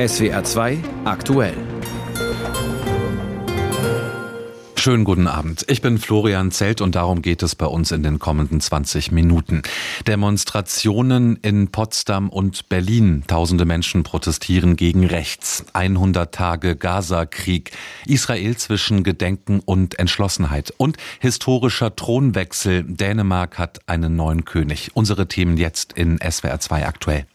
SWR 2 aktuell. Schönen guten Abend. Ich bin Florian Zelt und darum geht es bei uns in den kommenden 20 Minuten. Demonstrationen in Potsdam und Berlin. Tausende Menschen protestieren gegen rechts. 100 Tage Gaza-Krieg. Israel zwischen Gedenken und Entschlossenheit. Und historischer Thronwechsel. Dänemark hat einen neuen König. Unsere Themen jetzt in SWR 2 aktuell.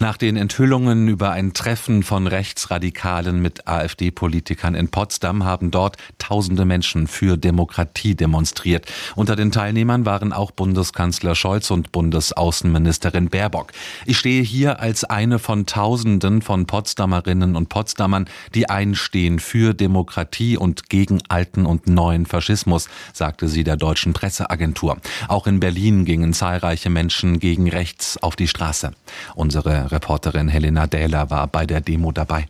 Nach den Enthüllungen über ein Treffen von Rechtsradikalen mit AfD-Politikern in Potsdam haben dort tausende Menschen für Demokratie demonstriert. Unter den Teilnehmern waren auch Bundeskanzler Scholz und Bundesaußenministerin Baerbock. Ich stehe hier als eine von Tausenden von Potsdamerinnen und Potsdamern, die einstehen für Demokratie und gegen alten und neuen Faschismus, sagte sie der deutschen Presseagentur. Auch in Berlin gingen zahlreiche Menschen gegen rechts auf die Straße. Unsere Reporterin Helena Dähler war bei der Demo dabei.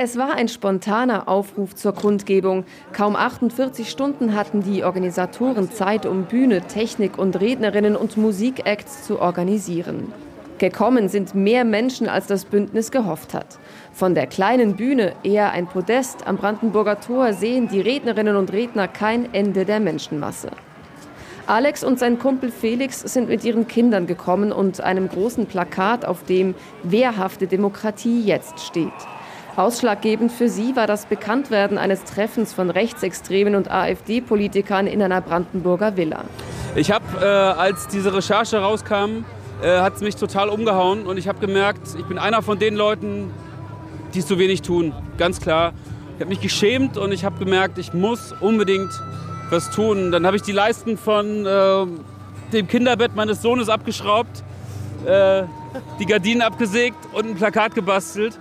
Es war ein spontaner Aufruf zur Kundgebung. Kaum 48 Stunden hatten die Organisatoren Zeit, um Bühne, Technik und Rednerinnen und Musikacts zu organisieren. Gekommen sind mehr Menschen, als das Bündnis gehofft hat. Von der kleinen Bühne, eher ein Podest am Brandenburger Tor, sehen die Rednerinnen und Redner kein Ende der Menschenmasse. Alex und sein Kumpel Felix sind mit ihren Kindern gekommen und einem großen Plakat, auf dem Wehrhafte Demokratie jetzt steht. Ausschlaggebend für sie war das Bekanntwerden eines Treffens von Rechtsextremen und AfD-Politikern in einer Brandenburger Villa. Ich habe, äh, als diese Recherche rauskam, äh, hat es mich total umgehauen und ich habe gemerkt, ich bin einer von den Leuten, die zu wenig tun, ganz klar. Ich habe mich geschämt und ich habe gemerkt, ich muss unbedingt was tun. Dann habe ich die Leisten von äh, dem Kinderbett meines Sohnes abgeschraubt, äh, die Gardinen abgesägt und ein Plakat gebastelt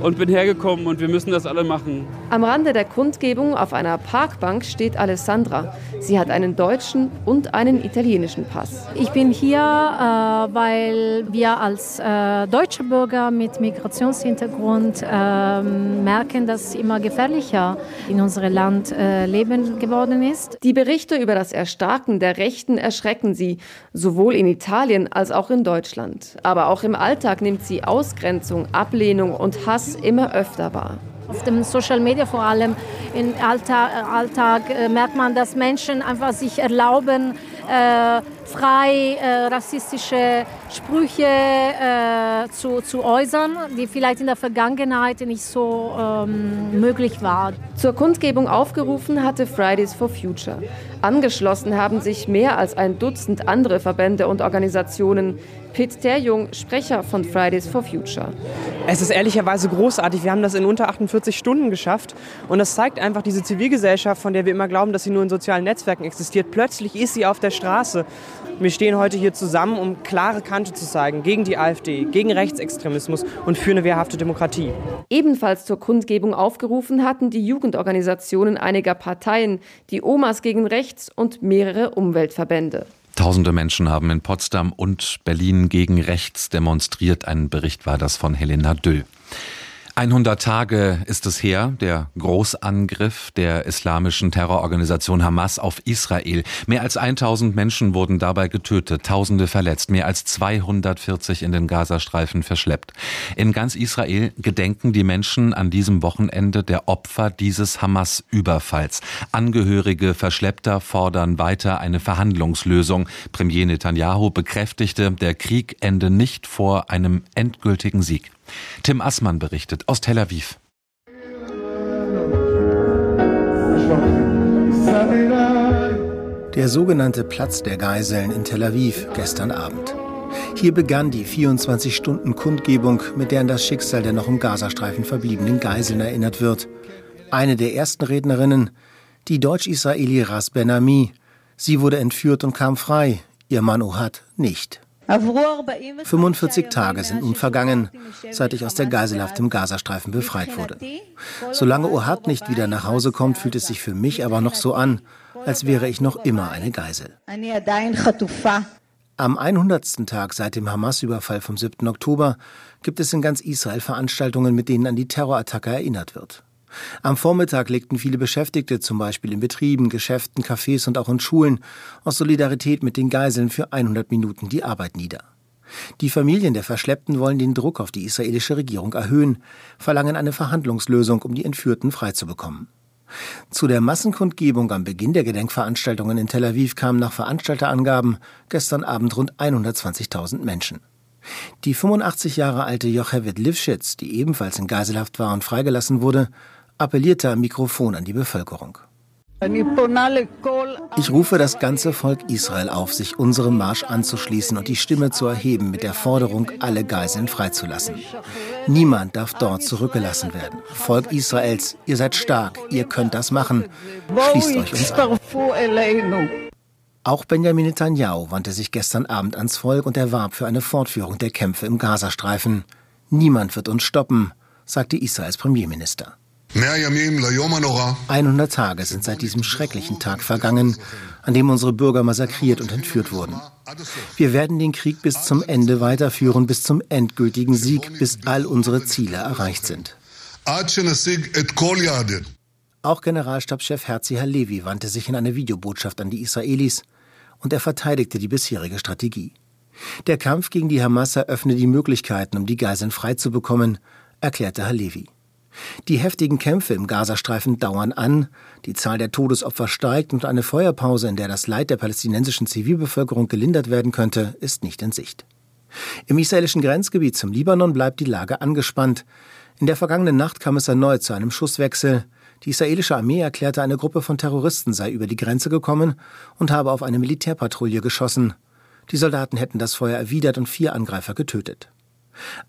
und bin hergekommen und wir müssen das alle machen. Am Rande der Kundgebung auf einer Parkbank steht Alessandra. Sie hat einen deutschen und einen italienischen Pass. Ich bin hier, äh, weil wir als äh, deutsche Bürger mit Migrationshintergrund äh, merken, dass immer gefährlicher in unserem Land äh, Leben geworden ist. Die Berichte über das Erstarken der Rechten erschrecken sie, sowohl in Italien als auch in Deutschland. Aber auch im Alltag nimmt sie Ausgrenzung, Ablehnung und Hass immer öfter wahr. Auf dem Social Media vor allem. Im Alltag, Alltag äh, merkt man, dass Menschen einfach sich erlauben, äh, frei äh, rassistische Sprüche äh, zu, zu äußern, die vielleicht in der Vergangenheit nicht so ähm, möglich waren. Zur Kundgebung aufgerufen hatte Fridays for Future. Angeschlossen haben sich mehr als ein Dutzend andere Verbände und Organisationen. Pitt Terjung, Sprecher von Fridays for Future. Es ist ehrlicherweise großartig. Wir haben das in unter 48 Stunden geschafft. Und das zeigt einfach diese Zivilgesellschaft, von der wir immer glauben, dass sie nur in sozialen Netzwerken existiert. Plötzlich ist sie auf der Straße. Wir stehen heute hier zusammen, um klare Kante zu zeigen gegen die AfD, gegen Rechtsextremismus und für eine wehrhafte Demokratie. Ebenfalls zur Kundgebung aufgerufen hatten die Jugendorganisationen einiger Parteien, die Omas gegen Rechts und mehrere Umweltverbände. Tausende Menschen haben in Potsdam und Berlin gegen rechts demonstriert. Ein Bericht war das von Helena Dö. 100 Tage ist es her, der Großangriff der islamischen Terrororganisation Hamas auf Israel. Mehr als 1000 Menschen wurden dabei getötet, Tausende verletzt, mehr als 240 in den Gazastreifen verschleppt. In ganz Israel gedenken die Menschen an diesem Wochenende der Opfer dieses Hamas-Überfalls. Angehörige Verschleppter fordern weiter eine Verhandlungslösung. Premier Netanyahu bekräftigte, der Krieg ende nicht vor einem endgültigen Sieg. Tim Assmann berichtet aus Tel Aviv. Der sogenannte Platz der Geiseln in Tel Aviv gestern Abend. Hier begann die 24-Stunden-Kundgebung, mit der an das Schicksal der noch im Gazastreifen verbliebenen Geiseln erinnert wird. Eine der ersten Rednerinnen, die Deutsch-Israeli Ras Ben Ami. Sie wurde entführt und kam frei, ihr Mann Ohad nicht. 45 Tage sind nun vergangen, seit ich aus der Geiselhaft im Gazastreifen befreit wurde. Solange Ohad nicht wieder nach Hause kommt, fühlt es sich für mich aber noch so an, als wäre ich noch immer eine Geisel. Am 100. Tag seit dem Hamas-Überfall vom 7. Oktober gibt es in ganz Israel Veranstaltungen, mit denen an die Terrorattacke erinnert wird. Am Vormittag legten viele Beschäftigte, zum Beispiel in Betrieben, Geschäften, Cafés und auch in Schulen, aus Solidarität mit den Geiseln für 100 Minuten die Arbeit nieder. Die Familien der Verschleppten wollen den Druck auf die israelische Regierung erhöhen, verlangen eine Verhandlungslösung, um die Entführten freizubekommen. Zu der Massenkundgebung am Beginn der Gedenkveranstaltungen in Tel Aviv kamen nach Veranstalterangaben gestern Abend rund 120.000 Menschen. Die 85 Jahre alte Jocheved Livschitz, die ebenfalls in Geiselhaft war und freigelassen wurde, appellierte am Mikrofon an die Bevölkerung. Ich rufe das ganze Volk Israel auf, sich unserem Marsch anzuschließen und die Stimme zu erheben mit der Forderung, alle Geiseln freizulassen. Niemand darf dort zurückgelassen werden. Volk Israels, ihr seid stark, ihr könnt das machen. Schließt euch uns an. Auch Benjamin Netanyahu wandte sich gestern Abend ans Volk und erwarb für eine Fortführung der Kämpfe im Gazastreifen. Niemand wird uns stoppen, sagte Israels Premierminister. 100 Tage sind seit diesem schrecklichen Tag vergangen, an dem unsere Bürger massakriert und entführt wurden. Wir werden den Krieg bis zum Ende weiterführen, bis zum endgültigen Sieg, bis all unsere Ziele erreicht sind. Auch Generalstabschef Herzi Halevi wandte sich in einer Videobotschaft an die Israelis und er verteidigte die bisherige Strategie. Der Kampf gegen die Hamas eröffne die Möglichkeiten, um die Geiseln freizubekommen, erklärte Halevi. Die heftigen Kämpfe im Gazastreifen dauern an, die Zahl der Todesopfer steigt und eine Feuerpause, in der das Leid der palästinensischen Zivilbevölkerung gelindert werden könnte, ist nicht in Sicht. Im israelischen Grenzgebiet zum Libanon bleibt die Lage angespannt. In der vergangenen Nacht kam es erneut zu einem Schusswechsel. Die israelische Armee erklärte, eine Gruppe von Terroristen sei über die Grenze gekommen und habe auf eine Militärpatrouille geschossen. Die Soldaten hätten das Feuer erwidert und vier Angreifer getötet.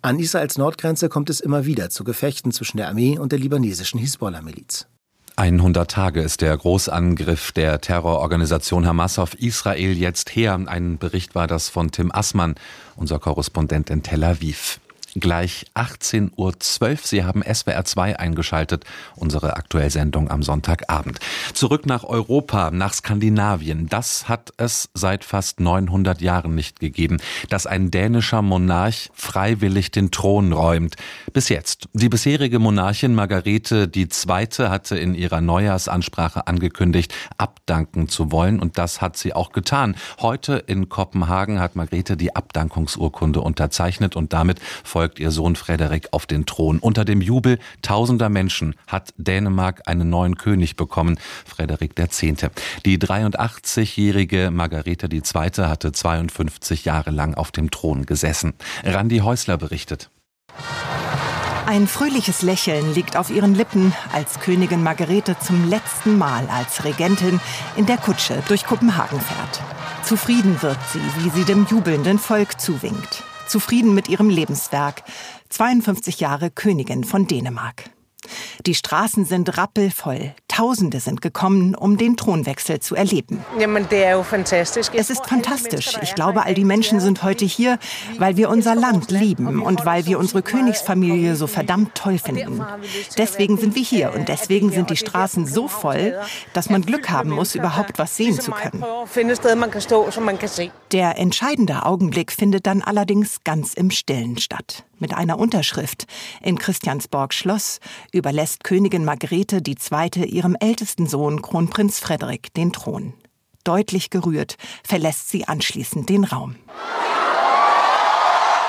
An Israels Nordgrenze kommt es immer wieder zu Gefechten zwischen der Armee und der libanesischen Hisbollah-Miliz. 100 Tage ist der Großangriff der Terrororganisation Hamas auf Israel jetzt her. Ein Bericht war das von Tim Assmann, unser Korrespondent in Tel Aviv gleich 18.12 Uhr. Sie haben SWR 2 eingeschaltet, unsere Aktuellsendung am Sonntagabend. Zurück nach Europa, nach Skandinavien. Das hat es seit fast 900 Jahren nicht gegeben, dass ein dänischer Monarch freiwillig den Thron räumt. Bis jetzt. Die bisherige Monarchin Margarete II. hatte in ihrer Neujahrsansprache angekündigt, abdanken zu wollen und das hat sie auch getan. Heute in Kopenhagen hat Margarete die Abdankungsurkunde unterzeichnet und damit folgt ihr Sohn Frederik auf den Thron. Unter dem Jubel tausender Menschen hat Dänemark einen neuen König bekommen, Frederik X. Die 83-jährige Margarete II. hatte 52 Jahre lang auf dem Thron gesessen. Randi Häusler berichtet. Ein fröhliches Lächeln liegt auf ihren Lippen, als Königin Margarete zum letzten Mal als Regentin in der Kutsche durch Kopenhagen fährt. Zufrieden wirkt sie, wie sie dem jubelnden Volk zuwinkt zufrieden mit ihrem Lebenswerk. 52 Jahre Königin von Dänemark. Die Straßen sind rappelvoll. Tausende sind gekommen, um den Thronwechsel zu erleben. Es ist fantastisch. Ich glaube, all die Menschen sind heute hier, weil wir unser Land lieben und weil wir unsere Königsfamilie so verdammt toll finden. Deswegen sind wir hier und deswegen sind die Straßen so voll, dass man Glück haben muss, überhaupt was sehen zu können. Der entscheidende Augenblick findet dann allerdings ganz im Stillen statt mit einer Unterschrift. In Christiansborg Schloss überlässt Königin Margrethe II. ihrem ältesten Sohn Kronprinz Frederik den Thron. Deutlich gerührt verlässt sie anschließend den Raum.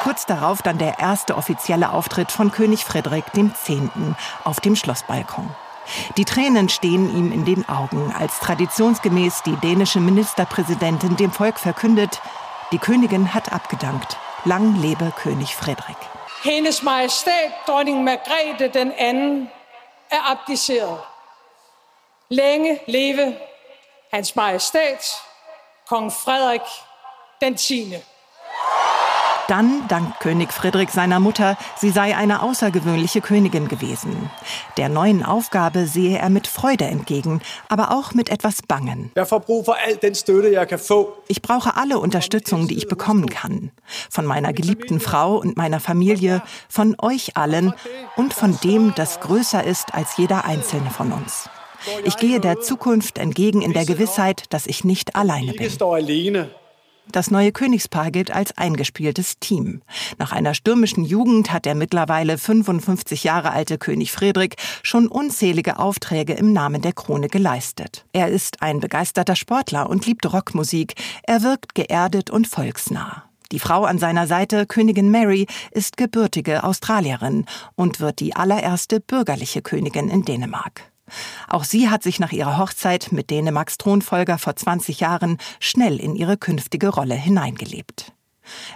Kurz darauf dann der erste offizielle Auftritt von König Frederik X. auf dem Schlossbalkon. Die Tränen stehen ihm in den Augen, als traditionsgemäß die dänische Ministerpräsidentin dem Volk verkündet, die Königin hat abgedankt. Lang lebe König Frederik. Hendes majestæt, Dronning Margrethe den anden er abdiceret. Længe leve Hans majestæt, Kong Frederik den 10. Dann dankt König Friedrich seiner Mutter, sie sei eine außergewöhnliche Königin gewesen. Der neuen Aufgabe sehe er mit Freude entgegen, aber auch mit etwas Bangen. Ich brauche alle Unterstützung, die ich bekommen kann. Von meiner geliebten Frau und meiner Familie, von euch allen und von dem, das größer ist als jeder einzelne von uns. Ich gehe der Zukunft entgegen in der Gewissheit, dass ich nicht alleine bin. Das neue Königspaar gilt als eingespieltes Team. Nach einer stürmischen Jugend hat der mittlerweile 55 Jahre alte König Friedrich schon unzählige Aufträge im Namen der Krone geleistet. Er ist ein begeisterter Sportler und liebt Rockmusik. Er wirkt geerdet und volksnah. Die Frau an seiner Seite, Königin Mary, ist gebürtige Australierin und wird die allererste bürgerliche Königin in Dänemark. Auch sie hat sich nach ihrer Hochzeit mit Dänemarks Thronfolger vor 20 Jahren schnell in ihre künftige Rolle hineingelebt.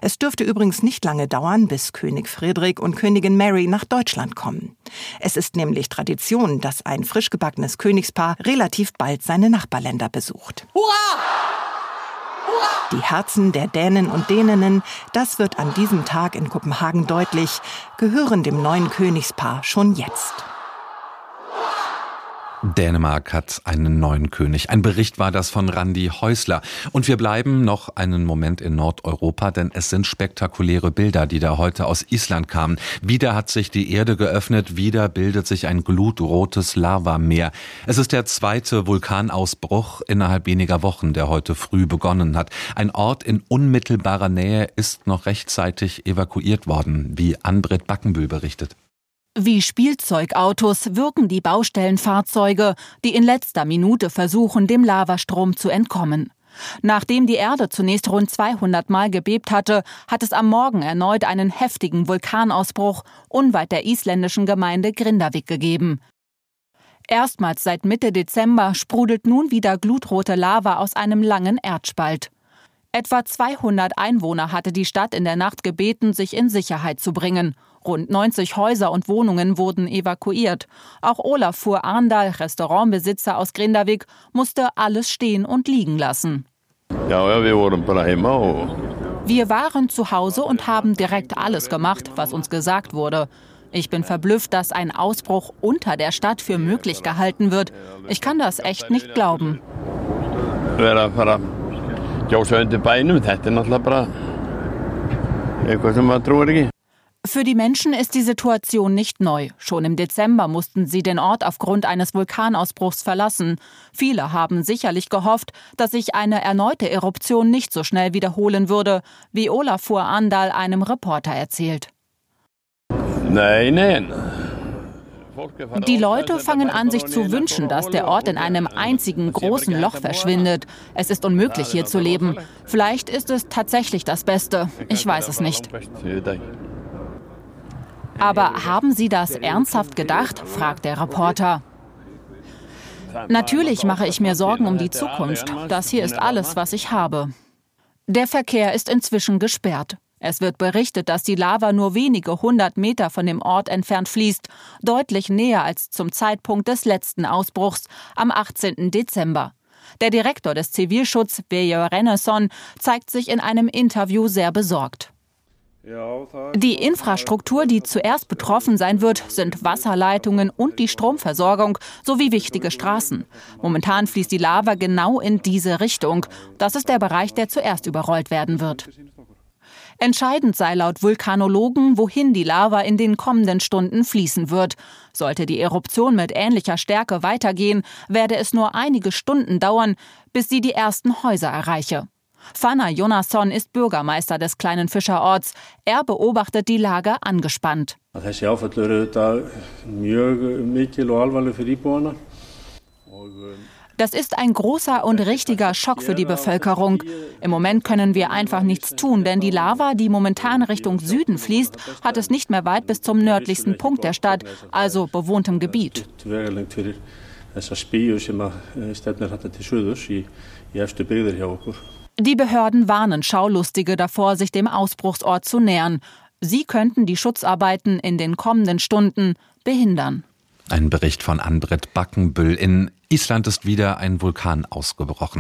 Es dürfte übrigens nicht lange dauern, bis König Friedrich und Königin Mary nach Deutschland kommen. Es ist nämlich Tradition, dass ein frisch gebackenes Königspaar relativ bald seine Nachbarländer besucht. Hurra! Hurra! Die Herzen der Dänen und Däninnen, das wird an diesem Tag in Kopenhagen deutlich, gehören dem neuen Königspaar schon jetzt. Dänemark hat einen neuen König. Ein Bericht war das von Randi Häusler. Und wir bleiben noch einen Moment in Nordeuropa, denn es sind spektakuläre Bilder, die da heute aus Island kamen. Wieder hat sich die Erde geöffnet, wieder bildet sich ein glutrotes Lavameer. Es ist der zweite Vulkanausbruch innerhalb weniger Wochen, der heute früh begonnen hat. Ein Ort in unmittelbarer Nähe ist noch rechtzeitig evakuiert worden, wie Andret Backenbühl berichtet. Wie Spielzeugautos wirken die Baustellenfahrzeuge, die in letzter Minute versuchen, dem Lavastrom zu entkommen. Nachdem die Erde zunächst rund 200 Mal gebebt hatte, hat es am Morgen erneut einen heftigen Vulkanausbruch unweit der isländischen Gemeinde Grindavik gegeben. Erstmals seit Mitte Dezember sprudelt nun wieder glutrote Lava aus einem langen Erdspalt. Etwa 200 Einwohner hatte die Stadt in der Nacht gebeten, sich in Sicherheit zu bringen. Rund 90 Häuser und Wohnungen wurden evakuiert. Auch Olafur Arndal, Restaurantbesitzer aus Grindavik, musste alles stehen und liegen lassen. Ja, ja, wir waren Wir waren zu Hause und haben direkt alles gemacht, was uns gesagt wurde. Ich bin verblüfft, dass ein Ausbruch unter der Stadt für möglich gehalten wird. Ich kann das echt nicht glauben. Für die Menschen ist die Situation nicht neu. Schon im Dezember mussten sie den Ort aufgrund eines Vulkanausbruchs verlassen. Viele haben sicherlich gehofft, dass sich eine erneute Eruption nicht so schnell wiederholen würde, wie Olafur Andal einem Reporter erzählt. Nein, nein. Die Leute fangen an, sich zu wünschen, dass der Ort in einem einzigen großen Loch verschwindet. Es ist unmöglich, hier zu leben. Vielleicht ist es tatsächlich das Beste. Ich weiß es nicht. Aber haben Sie das ernsthaft gedacht? fragt der Reporter. Natürlich mache ich mir Sorgen um die Zukunft. Das hier ist alles, was ich habe. Der Verkehr ist inzwischen gesperrt. Es wird berichtet, dass die Lava nur wenige hundert Meter von dem Ort entfernt fließt, deutlich näher als zum Zeitpunkt des letzten Ausbruchs am 18. Dezember. Der Direktor des Zivilschutz, Bejo Renneson, zeigt sich in einem Interview sehr besorgt. Die Infrastruktur, die zuerst betroffen sein wird, sind Wasserleitungen und die Stromversorgung sowie wichtige Straßen. Momentan fließt die Lava genau in diese Richtung. Das ist der Bereich, der zuerst überrollt werden wird. Entscheidend sei laut Vulkanologen, wohin die Lava in den kommenden Stunden fließen wird. Sollte die Eruption mit ähnlicher Stärke weitergehen, werde es nur einige Stunden dauern, bis sie die ersten Häuser erreiche. Fanna Jonasson ist Bürgermeister des kleinen Fischerorts. Er beobachtet die Lage angespannt. Das ist ein großer und richtiger Schock für die Bevölkerung. Im Moment können wir einfach nichts tun, denn die Lava, die momentan Richtung Süden fließt, hat es nicht mehr weit bis zum nördlichsten Punkt der Stadt, also bewohntem Gebiet. Die Behörden warnen Schaulustige davor, sich dem Ausbruchsort zu nähern. Sie könnten die Schutzarbeiten in den kommenden Stunden behindern. Ein Bericht von Andret Backenbüll. In Island ist wieder ein Vulkan ausgebrochen.